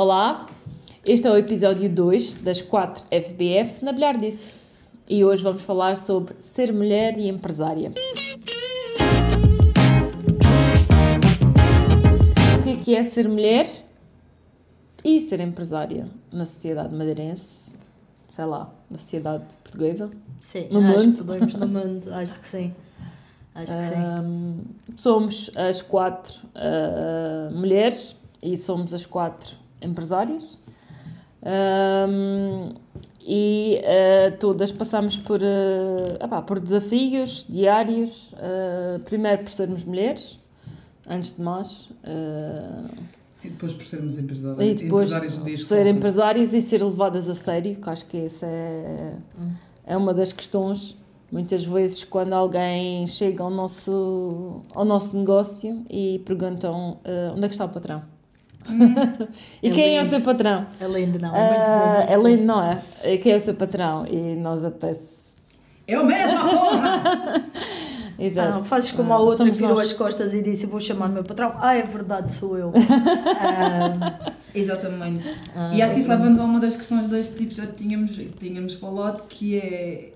Olá, este é o episódio 2 das 4 FBF na Bilhardice e hoje vamos falar sobre ser mulher e empresária. O que é, que é ser mulher e ser empresária na sociedade madeirense? Sei lá, na sociedade portuguesa? Sim, No acho mundo. que podemos no mundo, acho que sim. Acho que sim. Ahm, somos as quatro ah, mulheres e somos as quatro empresárias. Ahm, e ah, todas passamos por, epá, por desafios diários. ah, primeiro por sermos mulheres, antes de mais. E depois por sermos empresários. e depois empresários ser empresárias e ser levadas a sério, que acho que essa é, é uma das questões. Muitas vezes quando alguém chega ao nosso, ao nosso negócio e perguntam onde é que está o patrão? e É quem é o lindo. seu patrão? É lindo, não, é muito bom. Ah, muito é bom. lindo, não é? E Quem é o seu patrão? E nós apetece. Eu mesma, porra! Exato. Ah, fazes como a Ah, outra somos que virou nós. as costas e disse: Vou chamar o meu patrão. Ah, é verdade, sou eu. Ah, Exatamente. ah, E acho que isso leva-nos a uma das questões dois tipos que já tínhamos, que tínhamos falado, que é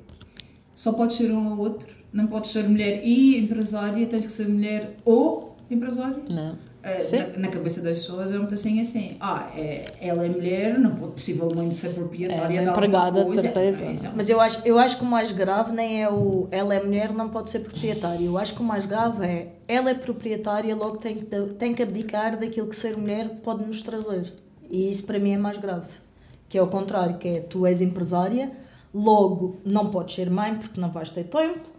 só podes ser um ou outro, não podes ser mulher e empresária, tens que ser mulher ou empresária. Não. Sim. na, na cabeça das pessoas é muito assim assim, ah, é, ela é mulher, não pode possivelmente ser proprietária É, de empregada, de certeza. É. Mas eu acho, eu acho que o mais grave nem é o ela é mulher, não pode ser proprietária. Eu acho que o mais grave é ela é proprietária, logo tem que, tem que abdicar daquilo que ser mulher pode nos trazer. E isso para mim é mais grave. Que é o contrário, que é tu és empresária, logo não podes ser mãe porque não vais ter tempo.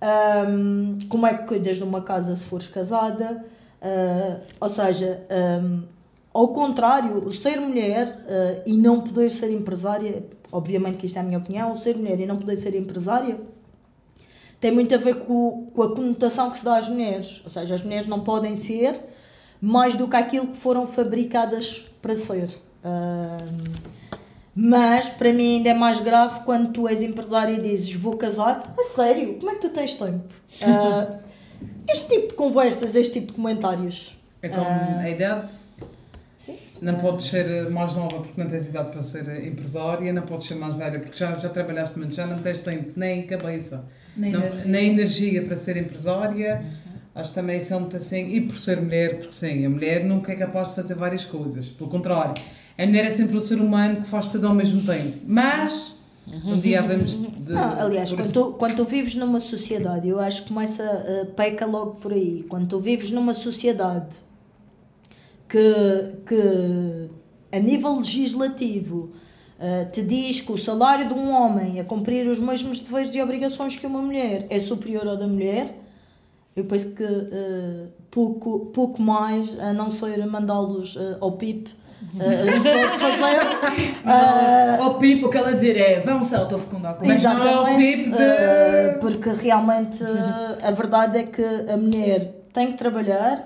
Ahm, como é que cuidas de uma casa se fores casada? Ah, ou seja, ahm, ao contrário, o ser mulher ah, e não poder ser empresária, obviamente que isto é a minha opinião, o ser mulher e não poder ser empresária tem muito a ver com, com a conotação que se dá às mulheres. Ou seja, as mulheres não podem ser mais do que aquilo que foram fabricadas para ser. Ahm, mas para mim ainda é mais grave quando tu és empresária e dizes vou casar. A sério? Como é que tu tens tempo? Ah, este tipo de conversas, este tipo de comentários. Então, Ah. a idade. Sim. Não podes ser mais nova porque não tens idade para ser empresária, não podes ser mais velha porque já, já trabalhaste muito, já não tens tempo nem cabeça, Nem não- energia. nem energia para ser empresária. Acho que também isso é muito assim. E por ser mulher, porque sim, a mulher nunca é capaz de fazer várias coisas. Pelo contrário, a mulher é sempre o ser humano que faz tudo ao mesmo tempo. Mas, um dia havemos de. Ah, aliás, por quando tu, quando tu vives numa sociedade, eu acho que começa, uh, peca logo por aí. Quando tu vives numa sociedade que, que a nível legislativo uh, te diz que o salário de um homem a cumprir os mesmos deveres e obrigações que uma mulher é superior ao da mulher, eu penso que uh, pouco, pouco mais, a não ser mandá-los uh, ao PIB, uh, pode fazer. Uh, O Pipo, o que ela dizer é, vão se autofecundar com Mas não é Exatamente, de- eh, porque realmente eh, a verdade é que a mulher tem que trabalhar,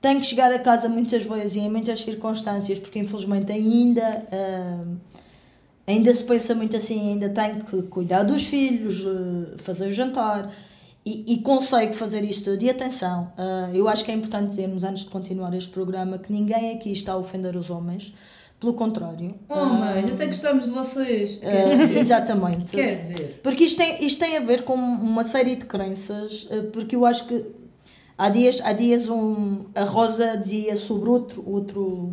tem que chegar a casa muitas vezes e em muitas circunstâncias, porque infelizmente ainda, eh, ainda se pensa muito assim, ainda tem que cuidar dos filhos, fazer o jantar. E, e consegue fazer isso tudo. E atenção, eh, eu acho que é importante dizermos antes de continuar este programa que ninguém aqui está a ofender os homens, pelo contrário. Homens, até gostamos de vocês. Quer dizer, exatamente. Quer dizer. Porque isto tem, isto tem a ver com uma série de crenças, porque eu acho que há dias, há dias um, a Rosa dizia sobre outro, outro,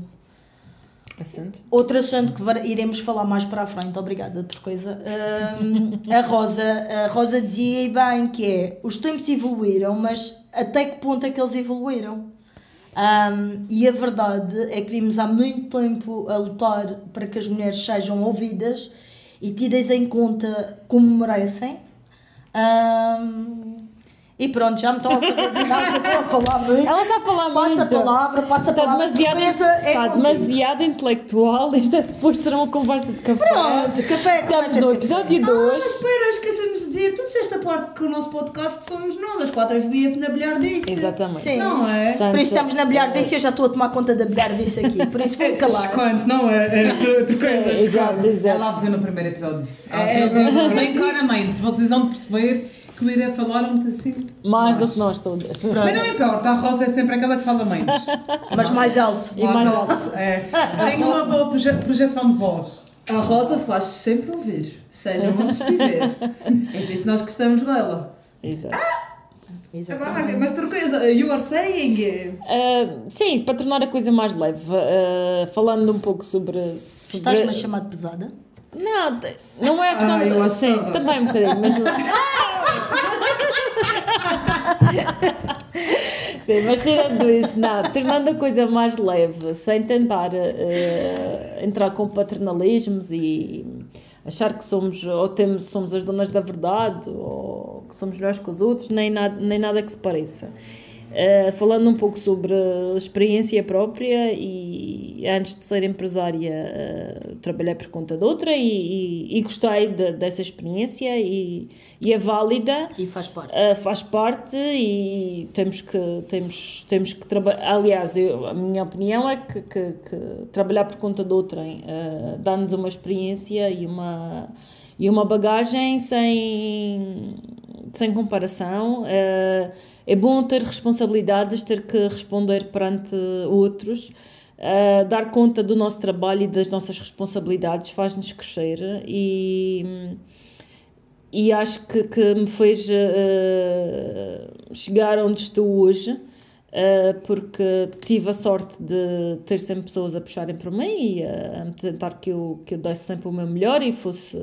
Assunto. outro assunto que iremos falar mais para a frente, obrigada, coisa. Ahm, a, Rosa, a Rosa dizia bem que é, os tempos evoluíram, mas até que ponto é que eles evoluíram? Ahm, e a verdade é que vimos há muito tempo a lutar para que as mulheres sejam ouvidas e tidas em conta como merecem. Ahm, e pronto, já me estão a fazer sinal que eu estou a falar muito. Ela está a falar Passa a muito. palavra, passa a Está palavra. demasiado, Teresa, é está contigo. demasiado intelectual. Isto é suposto ser uma conversa de café. Pronto, café, Estamos no episódio Ah, 2. espera, esquecemos de dizer, tu disseste a parte que o nosso podcast somos nós, as quatro FBF na bilhardice. Exatamente. Sim. Não é? Portanto, Por isso estamos na bilhardice e eu já estou a tomar conta da bilhardice aqui. Por isso vou calar. Desconto, não é? É de coisas. Exato, exato. Ela avisou no primeiro episódio. Ela É, avisou é disse bem claramente. Vocês vão perceber que eu irei falar muito assim. Mais do que nós todas. Mas não importa, a Rosa é sempre aquela que fala menos. Mas mais alto. E mais alto. É. Tem uma boa proje- projeção de voz. A Rosa faz sempre ouvir, seja onde estiver. É por isso que nós gostamos dela. Exato. Mas, mas outra coisa, you are saying. Ah, sim, para tornar a coisa mais leve, ah, falando um pouco sobre. sobre... Estás-me a chamar de pesada? Não, não é a questão. Ah, de... Sim, achava. também um bocadinho, mas. não- Sim, mas tirando isso, não, tornando a coisa mais leve, sem tentar eh, entrar com paternalismos e achar que somos ou temos, somos as donas da verdade ou que somos melhores que os outros, nem nada, nem nada que se pareça. Eh, falando um pouco sobre a experiência própria e antes de ser empresária eh, trabalhei por conta de outra e, e, e gostei de- dessa experiência e, e é válida E faz parte. Uh, faz parte e temos que temos temos que trabalhar aliás eu, a minha opinião é que, que, que trabalhar por conta de outrem uh, dá-nos uma experiência e uma e uma bagagem sem sem comparação. Uh, é bom ter responsabilidades ter que responder perante outros. Uh, dar conta do nosso trabalho e das nossas responsabilidades faz-nos crescer e e acho que, que me fez eh, chegar onde estou hoje porque tive a sorte de ter sempre pessoas a puxarem por mim e a, tentar que eu, que eu desse sempre o meu melhor e fosse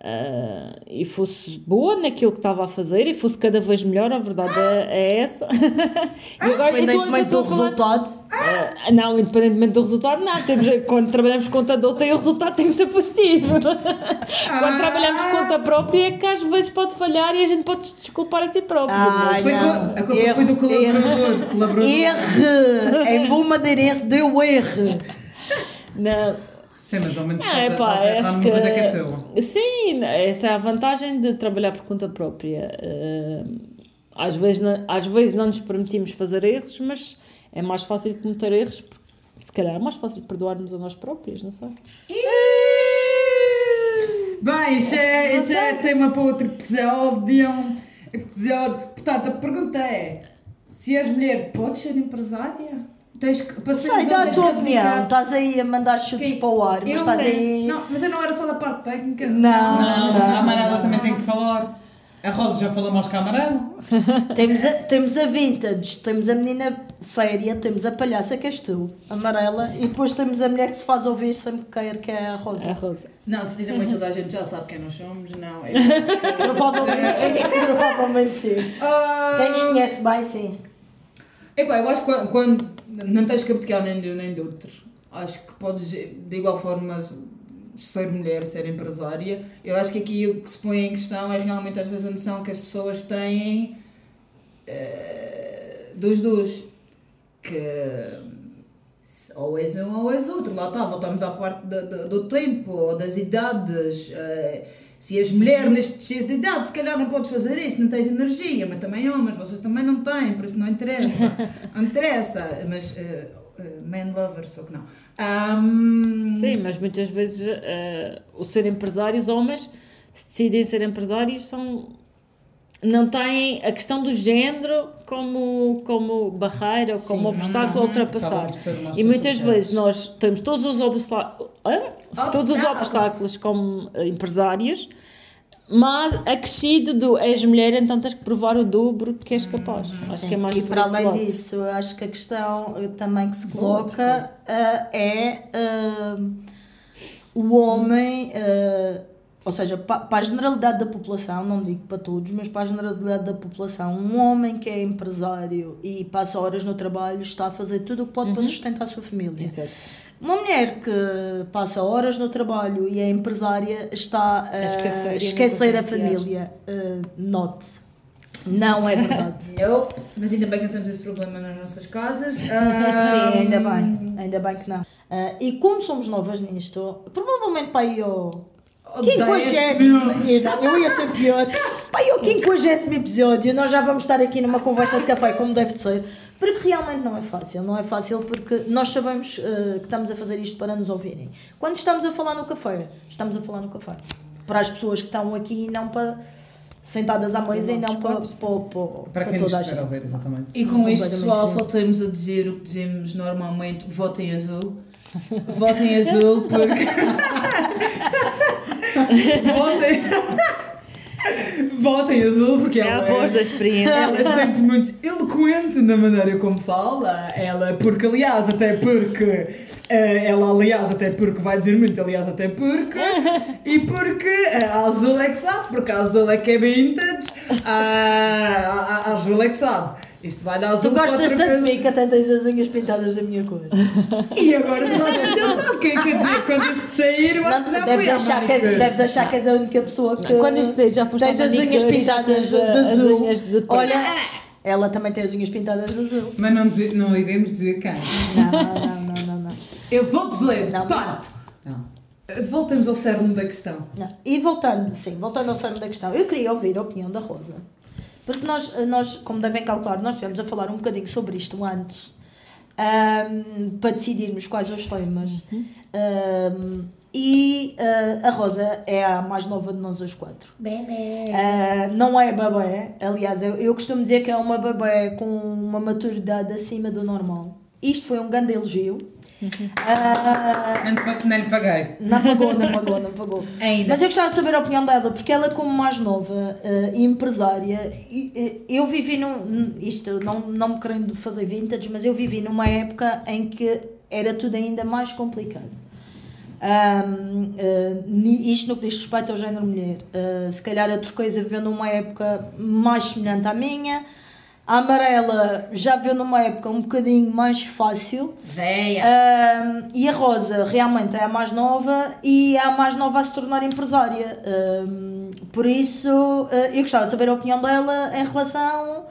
eh, e fosse boa naquilo que estava a fazer e fosse cada vez melhor, a verdade é, é essa. e agora eu estou- já estou a falar- ah, não, independentemente do resultado, não. Temos, quando trabalhamos com conta de outra, o resultado tem que ser positivo. quando trabalhamos com conta própria, é que às vezes pode falhar e a gente pode se desculpar a si próprio. Mas- Foi não. a culpa Erro, foi do colaborador. colaborador. erro! Em bom madeirense deu erro. não. Sim, mas ao menos Não, é a- pá, a acho que. coisa que é tua. Sim, essa é a vantagem de trabalhar por conta própria. Eh, Às vezes, não- às vezes não nos permitimos fazer erros, mas é mais fácil de cometer erros, porque se calhar é mais fácil perdoarmos a nós próprios, não sei. Bem, isso é, isso é tema para outro episódio. episódio. Portanto, a pergunta é: se és mulher, podes ser empresária? Tens que, para Sei, dá a tua opinião. Estás aí a mandar chutes Quem- para o ar, mas Eu estás sei. aí. Não, mas eu não era só da parte técnica. Não. Não, não, a amarela não, também não. tem que falar. A Rosa já falou mais que. Temos, a, temos a vintage, temos a menina séria, temos a palhaça que és tu, amarela, e depois temos a mulher que se faz ouvir sempre que quer, que é a Rosa. É a Rosa. Não, decididamente toda a gente já sabe quem nós somos. Não, acho que- Provavelmente sim, provavelmente sim. Ah, Quem nos conhece bem, sim. Epá, eu acho que quando, quando não tens que abdicar nem de um nem de outro, acho que podes de igual forma ser mulher, ser empresária. Eu acho que aqui o que se põe em questão é realmente às vezes a noção que as pessoas têm eh, dos dois. Que ou és um ou és outro. Lá está, voltamos à parte da- da- do tempo ou das idades. eh, se és mulher neste X de idade, se calhar não podes fazer isto, não tens energia, mas também homens, vocês também não têm, por isso não interessa. Não interessa, mas eh, man lover, só que não. Ahm, Sim, mas muitas vezes eh, o ser empresário, os homens, se decidem ser empresários, são, não têm a questão do género como, como barreira ou como obstáculo a uhum. ultrapassar. E muitas vezes nós temos todos os, obstá ah? todos os Obstáculos. obstáculos como eh, empresários, mas acrescido do és mulher, então tens que provar o dobro de que és capaz. Acho que é mais e para além lado. disso, eu acho que a questão eh, também que se coloca eh, é eh, o homem, eh, ou seja, pa- para a generalidade da população, não digo para todos, mas para a generalidade da população, um homem que é empresário e passa horas no trabalho está a fazer tudo o que pode Uhum. para sustentar a sua família. Exato. Uma mulher que passa horas no trabalho e é empresária está a esquecer a esquecer a família. Uh, note. Não é verdade. Eu, mas ainda bem que não temos esse problema nas nossas casas. Sim, Ahm, ainda bem. Ainda bem que não. Ah, e como somos novas nisto, provavelmente para aí Oh, quinquagésimo, eu ia ser pior, aí ao quinquagésimo episódio, nós já vamos estar aqui numa conversa de café, como deve de ser, porque realmente não é fácil. Não é fácil porque nós sabemos ah, que estamos a fazer isto para nos ouvirem. Quando estamos a falar no café, estamos a falar no café. Para as pessoas que estão aqui e não para sentadas à mesa e não para, para, para, Para para quem toda a gente. ouvir, exatamente. E com isto, pessoal, só temos a dizer o que dizemos normalmente: votem azul. Votem azul porque. votem. votem azul porque É a ela voz da experiência. Ela é sempre muito eloquente na maneira como fala. Ela, porque aliás, até porque. eh, ela, aliás, até porque vai dizer muito, aliás, até porque. E porque eh, a Azul é que sabe, porque a Azul é que é vintage. A, a, a Azul é que sabe. Isto vai dar Tu gostas tanto de mim que até tens as unhas pintadas da minha cor. E agora toda a gente já sabe. Quem quer dizer, quando isto sair, eu acho Não, que já deves, achar que és, deves achar que és a única pessoa que. Quando isto sair, já foste tens as unhas pintadas de as azul. Olha, ela também tem as unhas pintadas de azul. Mas não, não iremos dizer quem. Não, não, não, não, não. Eu vou dizer, Não. portanto, Não. voltemos ao cerne da questão. não. E voltando, sim, voltando ao cerne da questão, eu queria ouvir a opinião da Rosa. Porque nós, nós como devem calcular, nós estivemos a falar um bocadinho sobre isto antes, ahm, para decidirmos quais os temas. Ahm, e ah, a Rosa é a mais nova de nós as quatro. Ah, não é babé, aliás, eu, eu costumo dizer que é uma babé com uma maturidade acima do normal. Isto foi um grande elogio. Ah, Nem, te- nem lhe paguei. não pagou, não pagou, não pagou. Ainda. Mas eu gostava de saber a opinião dela, porque ela, como mais nova eh, e empresária, e, eh, eu vivi num. Isto, não, não me querendo fazer vintage, mas eu vivi numa época em que era tudo ainda mais complicado. Ahm, eh, ni- isto no que diz respeito ao género mulher. Eh, se calhar a turquesa viveu numa época mais semelhante à minha. A amarela já viveu numa época um bocadinho mais fácil. Véia. Ahm, e a Rosa realmente é a mais nova e é a mais nova a se tornar empresária. Ahm, por isso, ah, eu gostava de saber a opinião dela em relação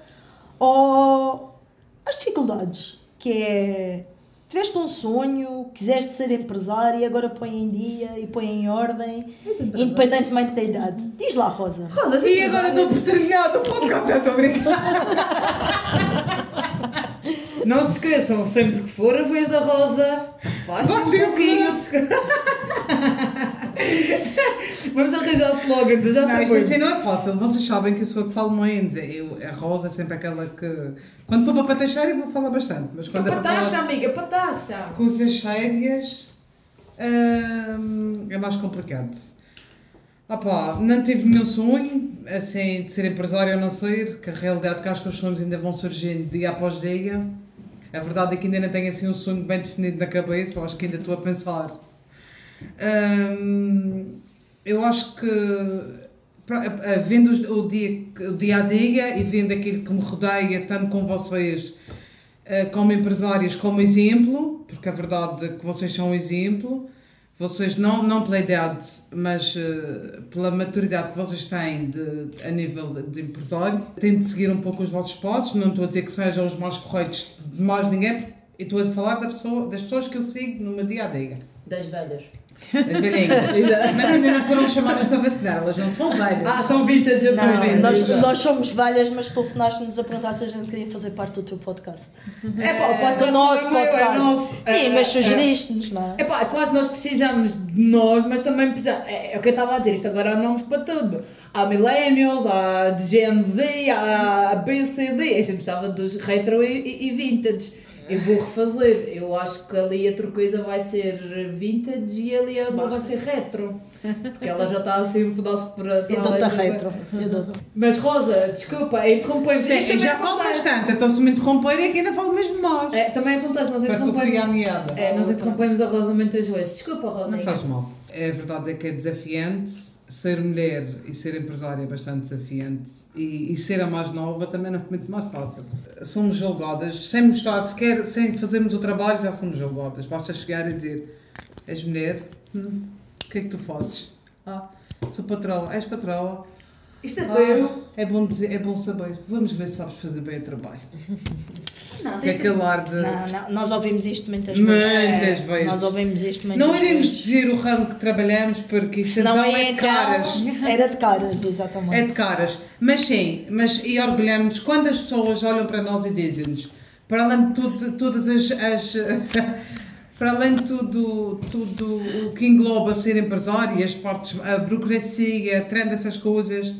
ao, às dificuldades. Que é, tiveste um sonho, quiseste ser empresária e agora põe em dia e põe em ordem, independentemente da idade. Diz lá, Rosa. Rosa, E agora estou por terminar o podcast, estou a brincar. Não se esqueçam, sempre que for a vez da Rosa, afastem Vamos um pouquinho. Vamos arranjar slogans, eu já Não, sei. isto assim não é fácil. Vocês sabem que eu sou a que falo menos. Eu, a Rosa é sempre aquela que. Quando for para Patacheira, eu vou falar bastante. Mas quando é para Patacha, falar amiga, patacha. coisas sérias, hum, é mais complicado. Opa, não tive nenhum sonho, assim, de ser empresário ou não ser, que a realidade é que acho que os sonhos ainda vão surgindo dia após dia. A verdade é que ainda não tenho assim um sonho bem definido na cabeça, eu acho que ainda estou a pensar. Hum, eu acho que a- a- vendo o dia, o dia a dia e vendo aquilo que me rodeia, tanto com vocês eh, como empresários, como exemplo, porque a verdade é que vocês são um exemplo, vocês não, não pela idade, mas eh, pela maturidade que vocês têm de, a nível de, empresário, de seguir um pouco os vossos passos, não estou a dizer que sejam os mais corretos de mais ninguém, eu estou a falar da pessoa, das pessoas que eu sigo no meu dia a dia. Das velhas. As velhinhas. Mas ainda não foram chamadas para vacinar, elas não são velhas. Ah, são vintage, eu sou Não, vintage. nós, nós somos velhas, mas telefonaste-nos a perguntar se a gente queria fazer parte do teu podcast. É pá, o podcast do nosso é meu, é podcast. nosso. Sim, É, mas é, sugeriste-nos, não é? É pá, claro que nós precisamos de nós, mas também precisamos. É, é o que eu estava a dizer, isto agora há nomes para tudo. Há millennials, há Gen Z, há BCD. A gente precisava dos retro e, e- e vintage. Eu vou refazer. Eu acho que ali a turquesa vai ser vintage e ali a azul vai ser retro. Porque ela já está assim um pedaço para. Eu dou-te a retro. Eu. Mas Rosa, desculpa, interrompemos. Sim, já falo bastante, então se me interromperem aqui ainda falo mesmo mais. É, também acontece, nós interrompemos. É, nós interrompemos a Rosa muitas vezes. Desculpa, Rosa. Não faz mal. É verdade é que é desafiante. Ser mulher e ser empresária é bastante desafiante. E, e ser a mais nova também não é muito mais fácil. Somos julgadas, sem mostrar sequer, sem fazermos o trabalho, já somos julgadas. Basta chegar e dizer: És mulher? Hum, o que é que tu fazes? Ah, sou patroa. És patroa? Isto é Ah, teu. é bom dizer, é bom saber. Vamos ver se sabes fazer bem o trabalho. Não, Que é aquele ar de. Não, não, nós ouvimos isto muitas Muitas vezes. vezes. Nós ouvimos isto muitas Não iremos vezes. dizer o ramo que trabalhamos porque isso Não é é de caras. Era de caras, exatamente. É de caras. Mas sim, mas, e orgulhamos quando as pessoas olham para nós e dizem-nos, para além de tudo, todas as. as para além de tudo, tudo o que engloba ser empresário, as partes, a burocracia, a trend dessas coisas,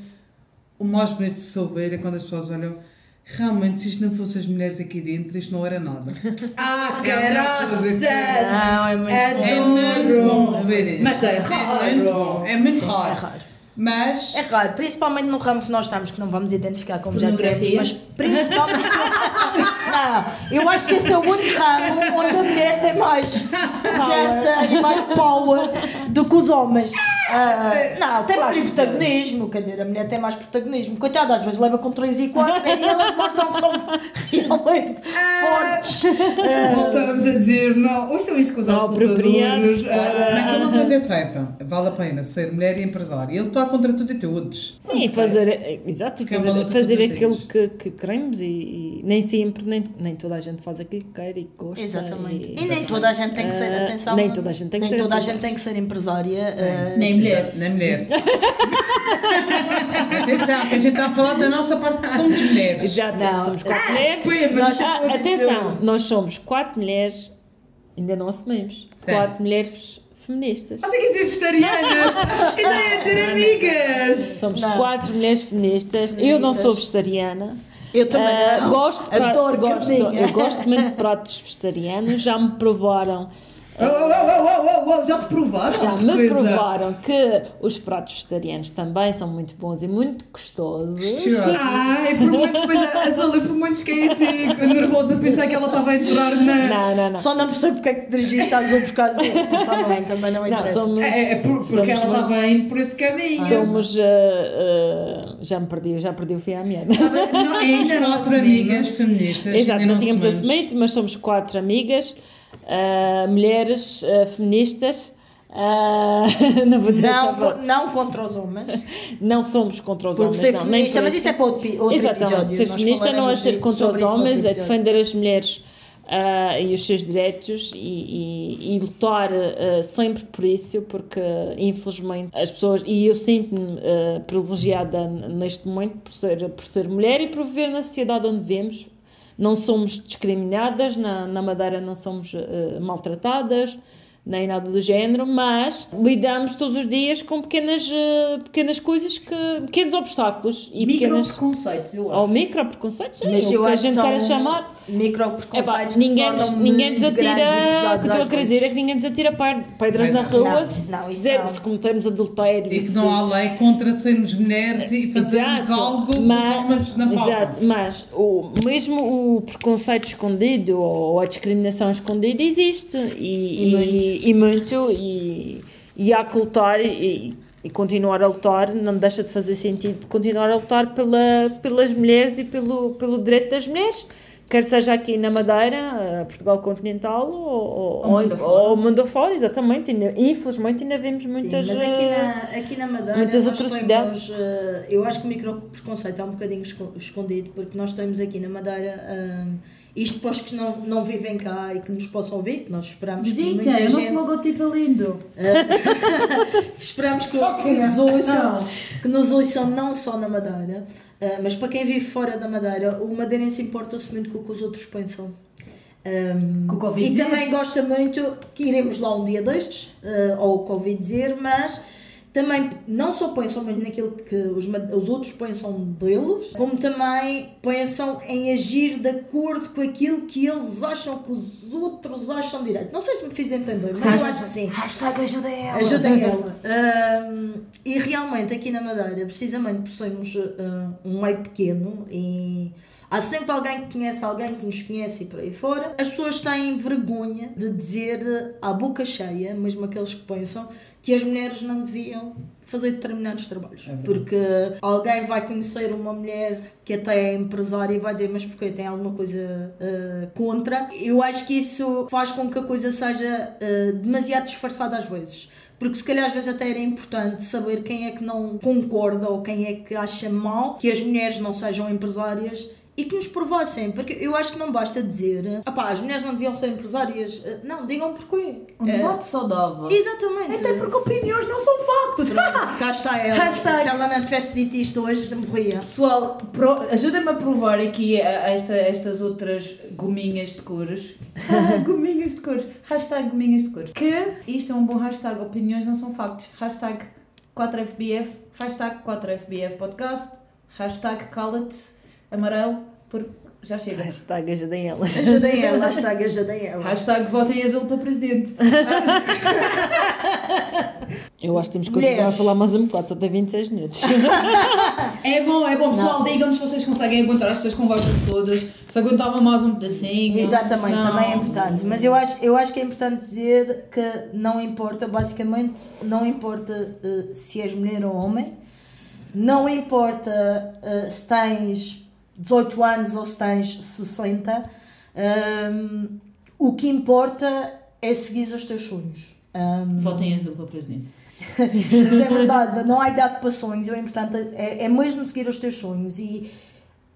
o mais bonito de se ouvir é quando as pessoas olham. Realmente, se isto não fosse as mulheres aqui dentro, isto não era nada. Ah, caraças! Não, é muito bom. É muito bom ver isso. Mas é raro. É muito bom. É muito Sim, raro. é raro. Mas. É raro, principalmente no ramo que nós estamos, que não vamos identificar como já dissemos, mas principalmente. não, eu acho que esse é o único ramo onde a mulher tem mais presença e mais power do que os homens. Ah, não, tem mais protagonismo, quer dizer, a mulher tem mais protagonismo. Coitada, às vezes leva com 3 e 4 e elas mostram que são realmente fortes. Ah, Voltamos a dizer, não, ouçam isso com os auscultadores. Ah, Mas uma coisa é certa, vale a pena ser mulher e empresária. Ele está contra tudo e todos. Sim, fazer, exato, e Que é fazer, fazer aquilo que, que queremos e, e nem sempre, nem, nem toda a gente faz aquilo que quer e que gosta. Exatamente. E, E nem toda a gente tem que ser, Ah, atenção. nem toda a gente tem que nem ser toda a empresária. gente tem que ser empresária. ah, Nem mulher. Na mulher. Atenção, que a gente está a falar da nossa parte que somos mulheres. Exato, Não. somos quatro mulheres. foi, Nós- Ah, atenção, dizer. nós somos quatro mulheres, ainda não assumimos, Sério? quatro mulheres feministas. Achei que ia dizer vegetarianas. Eu já ia ter amigas. Somos Não. quatro mulheres feministas. Eu não sou Feministas. vegetariana. Eu também Ah, não. gosto, de Adoro gosto, eu gosto muito de pratos vegetarianos. Já me provaram, Oh, oh, oh, oh, oh, oh, já te provaram? já Que me coisa. provaram que os pratos vegetarianos também são muito bons e muito gostosos. Sure. Ai, por momentos, depois a a Zola por momentos fiquei assim, nervosa, a pensar que ela estava a entrar na. Não, não, não. Só não percebo porque é que te dirigiste à Azul por causa disso, mas está bem, também não Não, interessa. somos, É, é por- porque somos ela muito- estava indo por esse caminho. Somos. ah, ah, já me perdi, já perdi o fio à meada. Não, Ainda não quatro amigas feministas. Exato, não tínhamos assumimos. assumido, mas somos quatro amigas, ah, mulheres ah, feministas. ah, não vou dizer Não, co- não contra os homens. não somos contra os Porque homens. ser não, feminista, mas isso é para outro, outro Exatamente, episódio. ser feminista não é ser contra os homens, é defender as mulheres ah, e os seus direitos e, e- e lutar ah, sempre por isso, porque infelizmente as pessoas, e eu sinto-me ah, privilegiada neste momento por ser, por ser mulher e por viver na sociedade onde vivemos. Não somos discriminadas, na, na Madeira não somos ah, maltratadas, nem nada do género, mas lidamos todos os dias com pequenas, ah, pequenas coisas, que, pequenos obstáculos e Micro pequenas. preconceitos, eu Ou acho. micro preconceitos, sim, Mas o eu que a gente queira chamar. micro preconceitos ninguém, que nos, se ninguém nos atira. O que estou a às querer vezes. dizer é que ninguém nos atira pedras na rua Não, se, não, fizer- não. se cometermos adultério. E que se- não há lei contra sermos mulheres e fazermos Exato, algo que os mas- homens não fazem. Exato, mas o, mesmo o preconceito escondido ou a discriminação escondida existe e, e, e muito e, e há que lutar e, e continuar a lutar, não deixa de fazer sentido continuar a lutar pela, pelas mulheres e pelo, pelo direito das mulheres, quer seja aqui na Madeira, eh, Portugal continental ou, ou, Ou mundo afora. ou mundo afora, exatamente. Ainda- Infelizmente ainda vemos muitas. Sim, mas aqui eh, na, aqui na Madeira muitas nós atrocidades. temos, eh, eu acho que o micro preconceito é um bocadinho esco- escondido, porque nós temos aqui na Madeira, isto para os que não, não vivem cá e que nos possam ouvir, que nós esperamos que Visita, muita o nosso gente, logotipo é lindo. esperamos que, que nos ouçam, que nos ouçam não só na Madeira, eh, mas para quem vive fora da Madeira, o madeirense importa-se muito com o que os outros pensam. Um, Com o que ouvi e dizer. também gosta muito que iremos lá um dia destes, eh, ou o que ouvi dizer, mas também não só pensam muito naquilo que os, os outros pensam deles, como também pensam em agir de acordo com aquilo que eles acham que os outros acham direito. Não sei se me fiz entender, mas eu acho que sim. Hashtag ajuda ela. Ajudem ela. Ahm, e realmente aqui na Madeira, precisamente por sermos ah, um meio pequeno e há sempre alguém que conhece alguém que nos conhece e por aí fora, as pessoas têm vergonha de dizer ah, à boca cheia, mesmo aqueles que pensam, que as mulheres não deviam fazer determinados trabalhos. Porque alguém vai conhecer uma mulher que até é empresária e vai dizer, mas porquê tem alguma coisa ah, contra? Eu acho que isso faz com que a coisa seja ah, demasiado disfarçada às vezes. Porque se calhar às vezes até era importante saber quem é que não concorda ou quem é que acha mal que as mulheres não sejam empresárias e que nos provassem, porque eu acho que não basta dizer "Apá, as mulheres não deviam ser empresárias. Eh, Não, digam porquê. Um Eh, debate saudável. exatamente. Até porque opiniões não são factos. Pronto, cá está ela. Hashtag. Se ela não tivesse dito isto hoje, morria. Pessoal, pro- ajuda-me a provar aqui a esta, estas outras gominhas de cores. gominhas de cores. Hashtag gominhas de cores. Que isto é um bom hashtag. Opiniões não são factos. Hashtag 4FBF. Hashtag 4FBF podcast. Hashtag cala-te amarelo, porque já chega. Hashtag ajudem elas. Ajudem ela, hashtag ajudem ela. Hashtag votem azul para presidente. Eu acho que temos que continuar a falar mais um bocado, só tem 26 minutos. É bom, é bom, pessoal. Digam-nos se vocês conseguem aguentar estas conversas todas. Se aguentavam mais um pedacinho. Exatamente, não- também é importante. Mas eu acho, eu acho que é importante dizer que não importa, basicamente, não importa eh, se és mulher ou homem, não importa eh, se tens 18 anos ou se tens 60, ehm, o que importa é seguir os teus sonhos. Ehm, Votem azul para presidente. Isso é verdade, não há idade para sonhos, o importante é, é mesmo seguir os teus sonhos e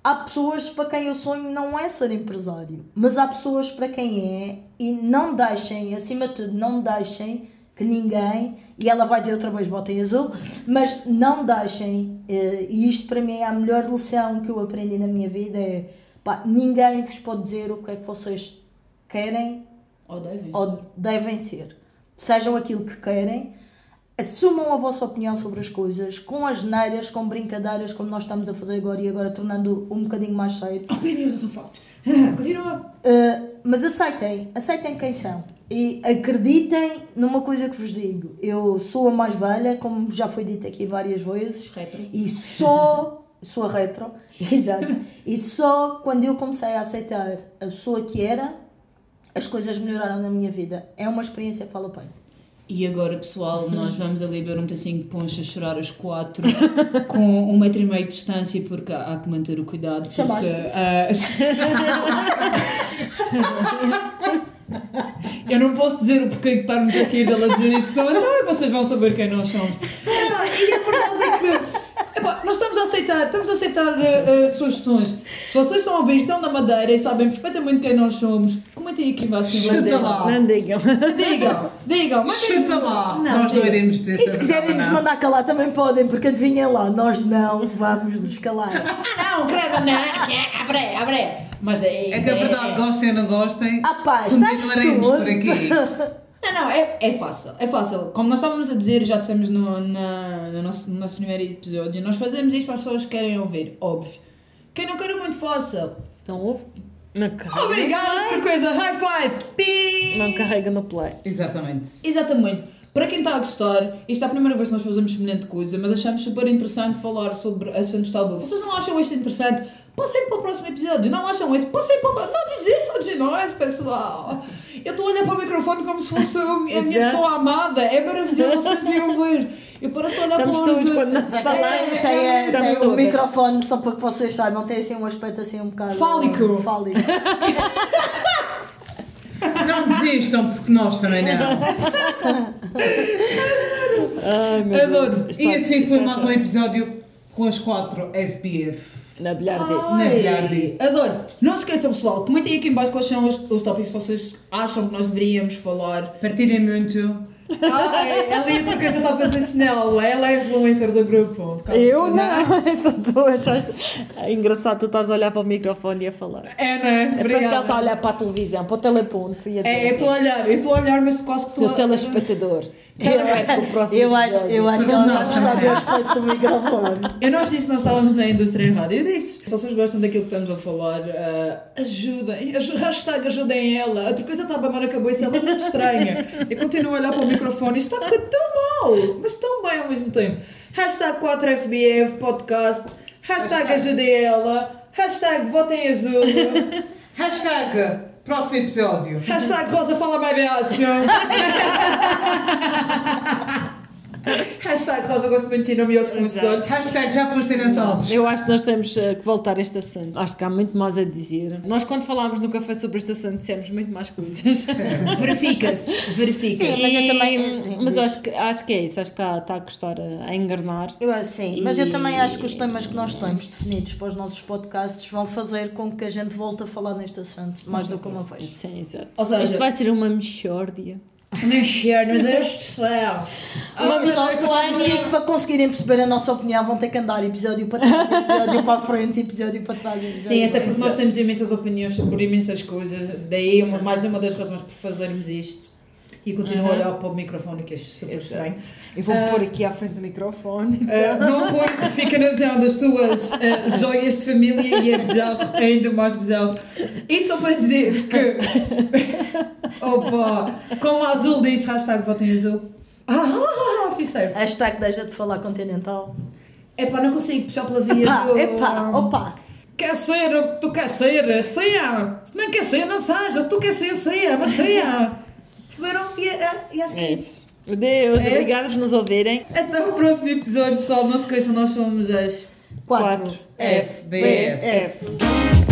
há pessoas para quem o sonho não é ser empresário, mas há pessoas para quem é e não deixem, acima de tudo, não deixem que ninguém, e ela vai dizer outra vez votem azul, mas não deixem, eh, e isto para mim é a melhor lição que eu aprendi na minha vida, é pá, ninguém vos pode dizer o que é que vocês querem Ou devem. ou devem ser. Sejam aquilo que querem, assumam a vossa opinião sobre as coisas, com as neiras, com brincadeiras, como nós estamos a fazer agora e agora tornando um bocadinho mais sério. Opiniões são factos. Continua. Uh, mas aceitem, aceitem quem são. E acreditem numa coisa que vos digo. Eu sou a mais velha, como já foi dito aqui várias vezes. Retro. E só. Sou a retro, exato. E só quando eu comecei a aceitar a pessoa que era, as coisas melhoraram na minha vida. É uma experiência que vale a pena. E agora, pessoal, nós vamos ali beber um pedacinho de poncha, chorar os quatro, com um metro e meio de distância, porque há, que manter o cuidado. Porque, Chamaste. eu não posso dizer o porquê que estarmos aqui dela dizer isso, não, então vocês vão saber quem nós somos. Epá, e a verdade é que epá, nós estamos a aceitar, estamos a aceitar ah, sugestões. Se vocês estão a ouvir, são da Madeira e sabem perfeitamente quem nós somos, comentem aqui embaixo. Chuta lá. Não digam. Digam, digam, mas Chuta lá! Não, Nós não iremos dizer E se é quiserem nos mandar calar também podem, porque adivinhem lá, nós não vamos nos calar. Ah, não, credo, não. Abre, abre. Mas é É isso. que é verdade, gostem ou não gostem, Ah pá, continuaremos por aqui. Não, não, é, é fácil, é fácil. Como nós estávamos a dizer, já dissemos no, na, no, nosso, no nosso primeiro episódio, nós fazemos isto para as pessoas que querem ouvir, óbvio. Quem não quer é muito fácil. Então ouve. Não carrega. Obrigada, outra coisa, high five! Pi! Não carrega no play. Exatamente. Exatamente. Para quem está a gostar, isto é a primeira vez que nós fazemos semelhante coisa, mas achamos super interessante falar sobre assuntos tabu. Vocês não acham isto interessante? Passem para o próximo episódio. Não acham esse? Passem para o... Não isso de nós, pessoal. Eu estou a olhar para o microfone como se fosse a minha pessoa amada. É maravilhoso, vocês deviam ver. Eu pareço olhar para Estamos os... todos quando. Tem, tem, é, Estamos tem o microfone, só para que vocês saibam, tem assim um aspecto assim um bocado... Fálico. Fálico. Não desistam, porque nós também não. Ai, meu Adoro. Deus. E assim foi mais um episódio com as quatro FBF. Na bilhar desse. Na bilhardice. Adoro. Não se esqueçam, pessoal. Comentem aqui em baixo quais são os, os tópicos que vocês acham que nós deveríamos falar. Partilhem muito. Ai, ela e outra coisa está a fazer sinal. Ela é a influencer do grupo. Eu não, eu só estou a achar é engraçado tu estás a olhar para o microfone e a falar. É, né? É parece que ela está a olhar para a televisão, para o teleponto e a É, eu estou a olhar, eu estou a olhar, mas quase que estou o telespectador. Eu, o próximo Eu acho, eu acho que ela Não, está do aspecto do microfone. Eu não disse que nós estávamos na indústria errada. Eu disse, se vocês gostam daquilo que estamos a falar, ah, ajudem. Aj- Hashtag ajudem ela. Outra coisa está a abanar a cabeça, ela é muito estranha. Eu continuo a olhar para o microfone. Isto está a correr tão mal, mas tão bem ao mesmo tempo. Hashtag 4FBF podcast. Hashtag ajudem ela. Hashtag votem azul. Hashtag próximo episódio. Hashtag Rosa fala mais baixo. Hashtag Rosa gosto muito de ti, não me ouves com esses Exato. olhos. Hashtag já foste em Alpes. Eu acho que nós temos eh, que voltar a este assunto. Acho que há muito mais a dizer. Nós, quando falámos no café sobre este assunto, dissemos muito mais coisas. Verifica-se, verifica-se. Sim, mas eu também- E- assim, mas eu acho que, acho que é isso. Acho que está, está a gostar a, a engarnar. Eu acho sim, mas E- eu também acho que os temas que nós temos definidos para os nossos podcasts vão fazer com que a gente volte a falar neste assunto, mais do que uma vez. Sim, exato. Ou seja- Isto vai ser uma mexórdia. Mexer, meu Deus do céu. Uma Só que para conseguir- para conseguirem perceber a nossa opinião vão ter que andar episódio para trás, episódio para a frente, episódio para trás. episódio Sim, até porque nós temos imensas opiniões sobre imensas coisas, daí uma, mais uma das razões por fazermos isto. E continuo Uhum. a olhar para o microfone que é super estranho. Eu vou Ah. pôr aqui à frente do microfone. Uh, não põe, fica na visão das tuas uh, joias de família e é bizarro, ainda mais bizarro. Isso só para dizer que. Opa! Como a Azul disse, hashtag votem azul. Ah, fiz certo. Hashtag deixa de falar continental. Epá, não consigo puxar pela via Epá, do... epá, opa. Quer ser o que tu quer ser, seja. Se não quer ser, não seja. Se tu quer ser, seja, mas seja. Perceberam? E, e, e acho que é isso. Deus, É obrigado por nos ouvirem. Até o próximo episódio, pessoal. Não se esqueçam, nós somos as Quatro. Quatro. FBF. F.